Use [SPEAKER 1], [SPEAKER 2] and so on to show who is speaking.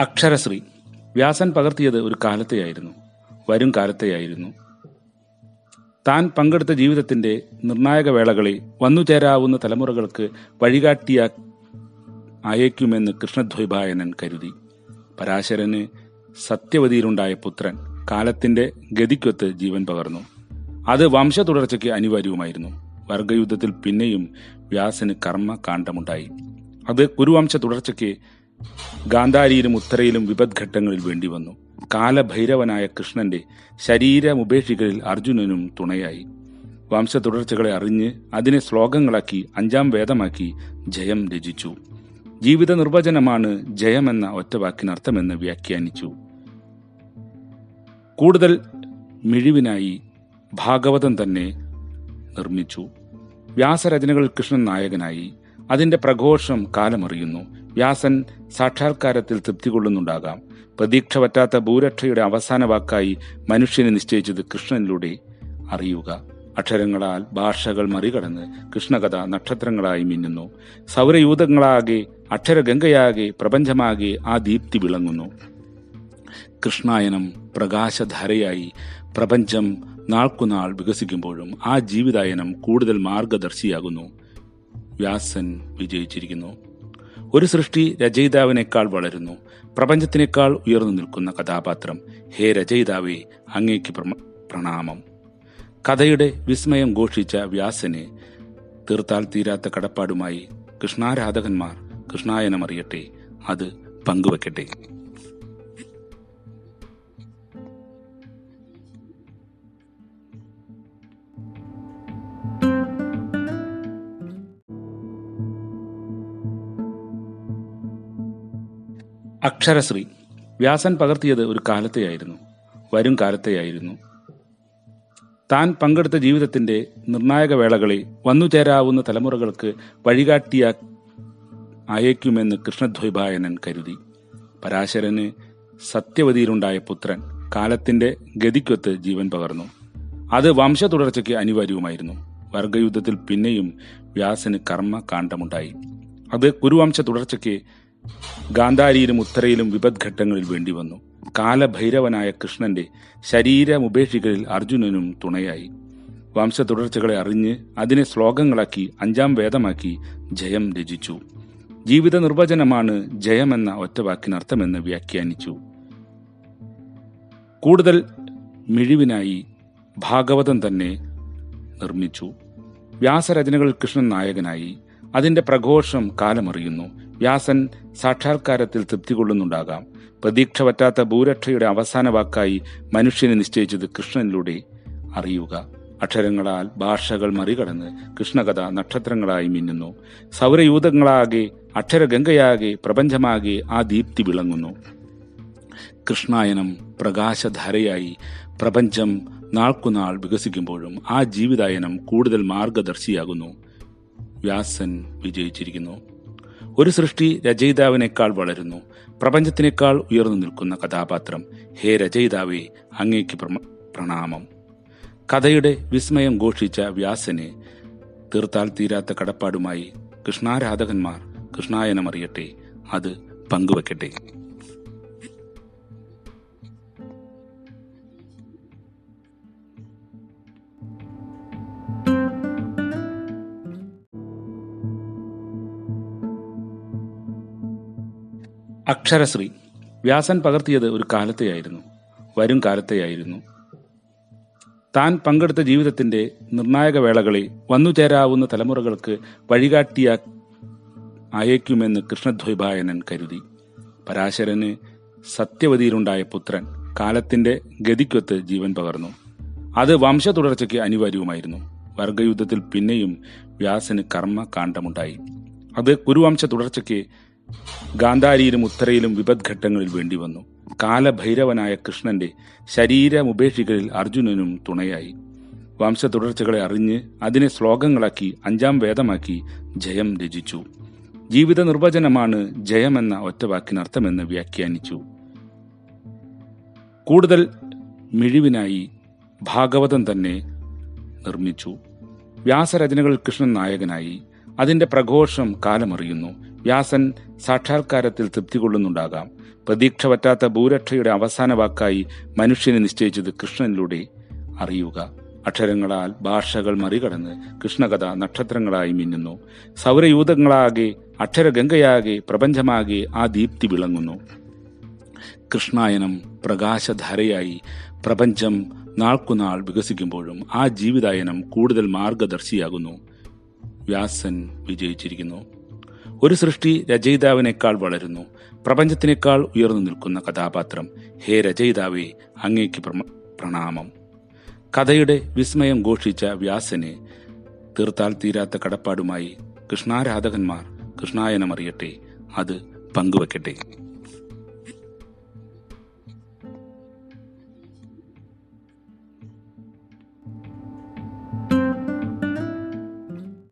[SPEAKER 1] അക്ഷരശ്രീ. വ്യാസൻ പകർത്തിയത് ഒരു കാലത്തെയായിരുന്നു. വരും കാലത്തെയായിരുന്നു. താൻ പങ്കെടുത്ത ജീവിതത്തിന്റെ നിർണായക വേളകളിൽ വന്നുചേരാവുന്ന തലമുറകൾക്ക് വഴികാട്ടിയ അയക്കുമെന്ന് കൃഷ്ണദ്വൈഭായനൻ കരുതി. പരാശരന് സത്യവതിയിലുണ്ടായ പുത്രൻ കാലത്തിന്റെ ഗതിക്കൊത്ത് ജീവൻ പകർന്നു. അത് വംശ തുടർച്ചയ്ക്ക് അനിവാര്യവുമായിരുന്നു. വർഗയുദ്ധത്തിൽ പിന്നെയും വ്യാസന് കർമ്മ കാണ്ഡമുണ്ടായി. അത് കുരുവംശ തുടർച്ചയ്ക്ക് ഗാന്ധാരിയിലും ഉത്തരയിലും വിപദ്ഘട്ടങ്ങളിൽ വേണ്ടി വന്നു. കാലഭൈരവനായ കൃഷ്ണന്റെ ശരീരമുപേക്ഷികളിൽ അർജുനനും തുണയായി. വംശ തുടർച്ചകളെ അറിഞ്ഞ് അതിനെ ശ്ലോകങ്ങളാക്കി അഞ്ചാം വേദമാക്കി ജയം രചിച്ചു. ജീവിത നിർവചനമാണ് ജയമെന്ന ഒറ്റവാക്കിനർത്ഥമെന്ന് വ്യാഖ്യാനിച്ചു. കൂടുതൽ മിഴിവിനായി ഭാഗവതം തന്നെ നിർമ്മിച്ചു. വ്യാസരചനകൾ കൃഷ്ണൻ നായകനായി. അതിന്റെ പ്രഘോഷം കാലമറിയുന്നു. വ്യാസൻ സാക്ഷാത്കാരത്തിൽ തൃപ്തി കൊള്ളുന്നുണ്ടാകാം പ്രതീക്ഷ പറ്റാത്ത ഭൂരക്ഷയുടെ അവസാന വാക്കായി മനുഷ്യനെ നിശ്ചയിച്ചത് കൃഷ്ണനിലൂടെ അറിയുക. അക്ഷരങ്ങളാൽ ഭാഷകൾ മറികടന്ന് കൃഷ്ണകഥ നക്ഷത്രങ്ങളായി മിന്നുന്നു. സൗരയൂഥങ്ങളാകെ അക്ഷരഗംഗയാകെ പ്രപഞ്ചമാകെ ആ ദീപ്തി വിളങ്ങുന്നു. കൃഷ്ണായനം പ്രകാശധാരയായി പ്രപഞ്ചം നാൾക്കുനാൾ വികസിക്കുമ്പോഴും ആ ജീവിതായനം കൂടുതൽ മാർഗദർശിയാകുന്നു. വ്യാസൻ വിജയിച്ചിരിക്കുന്നു. ഒരു സൃഷ്ടി രചയിതാവിനേക്കാൾ വളരുന്നു. പ്രപഞ്ചത്തിനേക്കാൾ ഉയർന്നു നിൽക്കുന്ന കഥാപാത്രം. ഹേ രചയിതാവേ അങ്ങേക്ക് പ്രണാമം. കഥയുടെ വിസ്മയം ഘോഷിച്ച വ്യാസനെ തീർത്താൽ തീരാത്ത കടപ്പാടുമായി കൃഷ്ണാരാധകന്മാർ കൃഷ്ണായനമറിയട്ടെ. അത് പങ്കുവെക്കട്ടെ. അക്ഷരശ്രീ. വ്യാസൻ പകർത്തിയത് ഒരു കാലത്തെയായിരുന്നു. വരും കാലത്തെയായിരുന്നു. താൻ പങ്കെടുത്ത ജീവിതത്തിന്റെ നിർണായക വേളകളിൽ വന്നുചേരാവുന്ന തലമുറകൾക്ക് വഴികാട്ടിയ അയക്കുമെന്ന് കൃഷ്ണദ്വൈപായനൻ കരുതി. പരാശരന് സത്യവതിയിലുണ്ടായ പുത്രൻ കാലത്തിന്റെ ഗതിക്കൊത്ത് ജീവൻ പകർന്നു. അത് വംശ തുടർച്ചയ്ക്ക് അനിവാര്യവുമായിരുന്നു. വർഗയുദ്ധത്തിൽ പിന്നെയും വ്യാസന് കർമ്മ കാണ്ഡമുണ്ടായി. അത് കുരുവംശ തുടർച്ചയ്ക്ക് ഗാന്ധാരിയിലും ഉത്തരയിലും വിപദ്ഘട്ടങ്ങളിൽ വേണ്ടി വന്നു. കാലഭൈരവനായ കൃഷ്ണന്റെ ശരീരമുപേക്ഷികളിൽ അർജുനനും തുണയായി. വംശ തുടർച്ചകളെ അറിഞ്ഞ് അതിനെ ശ്ലോകങ്ങളാക്കി അഞ്ചാം വേദമാക്കി ജയം രചിച്ചു. ജീവിത നിർവചനമാണ് ജയമെന്ന ഒറ്റവാക്കിനർത്ഥമെന്ന് വ്യാഖ്യാനിച്ചു. കൂടുതൽ മിഴിവിനായി ഭാഗവതം തന്നെ നിർമ്മിച്ചു. വ്യാസരചനകൾ കൃഷ്ണൻ നായകനായി. അതിന്റെ പ്രഘോഷം കാലമറിയുന്നു. വ്യാസൻ സാക്ഷാത്കാരത്തിൽ തൃപ്തി കൊള്ളുന്നുണ്ടാകാം. പ്രതീക്ഷ പറ്റാത്ത ഭൂരക്ഷയുടെ അവസാന വാക്കായി മനുഷ്യനെ നിശ്ചയിച്ചത് കൃഷ്ണനിലൂടെ. അറിയുക അക്ഷരങ്ങളാൽ ഭാഷകൾ മറികടന്ന് കൃഷ്ണകഥ നക്ഷത്രങ്ങളായി മിന്നുന്നു. സൗരയൂഥങ്ങളാകെ അക്ഷരഗംഗയാകെ പ്രപഞ്ചമാകെ ആ ദീപ്തി വിളങ്ങുന്നു. കൃഷ്ണായനം പ്രകാശധാരയായി പ്രപഞ്ചം നാൾക്കുനാൾ വികസിക്കുമ്പോഴും ആ ജീവിതായനം കൂടുതൽ മാർഗദർശിയാകുന്നു. വ്യാസൻ വിജയിച്ചിരിക്കുന്നു. ഒരു സൃഷ്ടി രചയിതാവിനേക്കാൾ വളരുന്നു. പ്രപഞ്ചത്തിനേക്കാൾ ഉയർന്നു നിൽക്കുന്ന കഥാപാത്രം. ഹേ രചയിതാവേ അങ്ങേക്ക് പ്രണാമം. കഥയുടെ വിസ്മയം ഘോഷിച്ച വ്യാസനെ തീർത്താൽ തീരാത്ത കടപ്പാടുമായി കൃഷ്ണാരാധകന്മാർ കൃഷ്ണായനമറിയട്ടെ. അത് പങ്കുവെക്കട്ടെ. അക്ഷരശ്രീ. വ്യാസൻ പകർത്തിയത് ഒരു കാലത്തെയായിരുന്നു. വരും കാലത്തെയായിരുന്നു. താൻ പങ്കെടുത്ത ജീവിതത്തിന്റെ നിർണായക വേളകളിൽ വന്നു ചേരാവുന്ന തലമുറകൾക്ക് വഴികാട്ടിയ അയക്കുമെന്ന് കൃഷ്ണദ്വൈഭായനൻ കരുതി. പരാശരന് സത്യവതിയിലുണ്ടായ പുത്രൻ കാലത്തിന്റെ ഗതിക്കൊത്ത് ജീവൻ പകർന്നു. അത് വംശ തുടർച്ചയ്ക്ക് അനിവാര്യവുമായിരുന്നു. വർഗയുദ്ധത്തിൽ പിന്നെയും വ്യാസന് കർമ്മ കാണ്ഡമുണ്ടായി അത് കുരുവംശ തുടർച്ചയ്ക്ക് ഗാന്ധാരിയിലും ഉത്തരയിലും വിപദ്ഘട്ടങ്ങളിൽ വേണ്ടി വന്നു. കാലഭൈരവനായ കൃഷ്ണന്റെ ശരീരമുപേക്ഷികളിൽ അർജുനനും തുണയായി. വംശ തുടർച്ചകളെ അറിഞ്ഞ് അതിനെ ശ്ലോകങ്ങളാക്കി അഞ്ചാം വേദമാക്കി ജയം രചിച്ചു. ജീവിത നിർവചനമാണ് ജയമെന്ന ഒറ്റവാക്കിനർത്ഥമെന്ന് വ്യാഖ്യാനിച്ചു. കൂടുതൽ മിഴിവിനായി ഭാഗവതം തന്നെ നിർമ്മിച്ചു. വ്യാസരചനകൾ കൃഷ്ണൻ നായകനായി. അതിന്റെ പ്രഘോഷം കാലമറിയുന്നു. വ്യാസൻ സാക്ഷാത്കാരത്തിൽ തൃപ്തി കൊള്ളുന്നുണ്ടാകാം പ്രതീക്ഷ പറ്റാത്ത ഭൂരക്ഷയുടെ അവസാന വാക്കായി മനുഷ്യനെ നിശ്ചയിച്ചത് കൃഷ്ണനിലൂടെ. അറിയുക അക്ഷരങ്ങളാൽ ഭാഷകൾ മറികടന്ന് കൃഷ്ണകഥ നക്ഷത്രങ്ങളായി മിന്നുന്നു. സൗരയൂഥങ്ങളാകെ അക്ഷരഗംഗയാകെ പ്രപഞ്ചമാകെ ആ ദീപ്തി വിളങ്ങുന്നു. കൃഷ്ണായനം പ്രകാശധാരയായി പ്രപഞ്ചം നാൾക്കുനാൾ വികസിക്കുമ്പോഴും ആ ജീവിതായനം കൂടുതൽ മാർഗദർശിയാകുന്നു. വ്യാസൻ വിജയിച്ചിരിക്കുന്നു. ഒരു സൃഷ്ടി രചയിതാവിനേക്കാൾ വളരുന്നു. പ്രപഞ്ചത്തിനേക്കാൾ ഉയർന്നു നിൽക്കുന്ന കഥാപാത്രം. ഹേ രചയിതാവേ അങ്ങേക്ക് പ്രണാമം. കഥയുടെ വിസ്മയം ഘോഷിച്ച വ്യാസന് തീർത്താൽ തീരാത്ത കടപ്പാടുമായി കൃഷ്ണാരാധകന്മാർ കൃഷ്ണായനമറിയട്ടെ. അത് പങ്കുവെക്കട്ടെ.